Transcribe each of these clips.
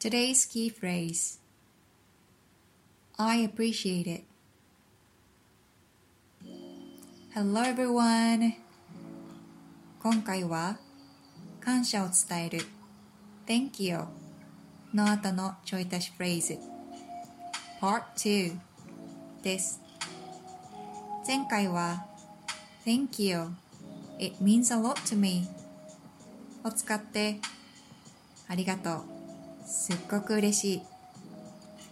Today's key phrase I appreciate it. Hello everyone! 今回は感謝を伝える Thank you の後のちょい足しフレーズ Part 2です前回は Thank you It means a lot to me を使ってありがとうすっごく嬉しい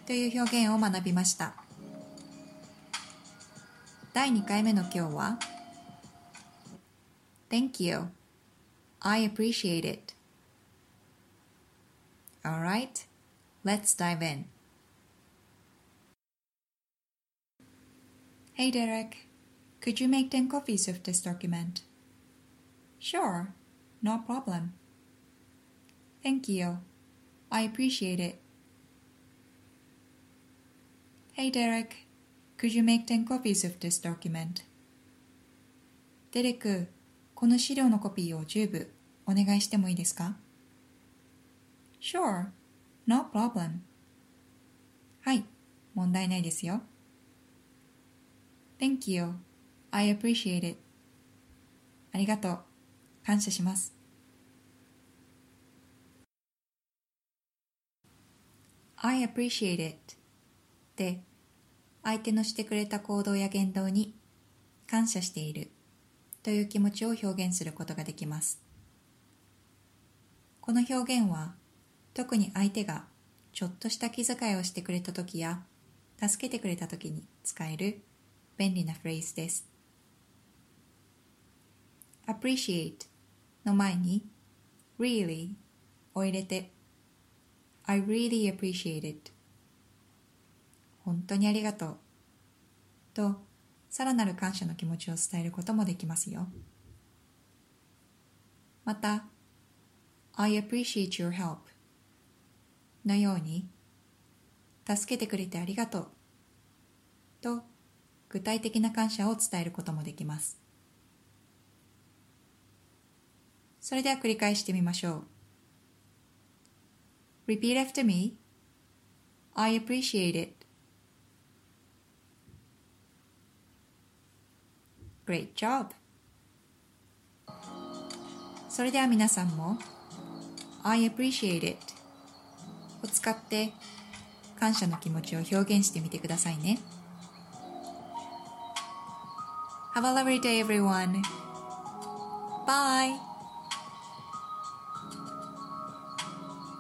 という表現を学びました第2回目の今日は Thank you I appreciate it Alright, let's dive in Hey Derek, could you make 10 copies of this document? Sure, no problem. Thank you. I appreciate it. Hey Derek, could you make 10 copies of this document? デレク、この資料のコピーを10部お願いしてもいいですか ?Sure, no problem. はい、問題ないですよ。Thank you. I appreciate it. ありがとう。感謝します。I appreciate it で相手のしてくれた行動や言動に感謝しているという気持ちを表現することができます。この表現は特に相手がちょっとした気遣いをしてくれた時や助けてくれた時に使える便利なフレーズです。appreciate の前に really を入れて I really appreciate it. 本当にありがとう。とさらなる感謝の気持ちを伝えることもできますよ。また I appreciate your help のように助けてくれてありがとう。と具体的な感謝を伝えることもできます。それでは繰り返してみましょう。Repeat after me. I appreciate it. Great job. それでは皆さんも I appreciate it を使って感謝の気持ちを表現してみてくださいね。Have a lovely day everyone. Bye.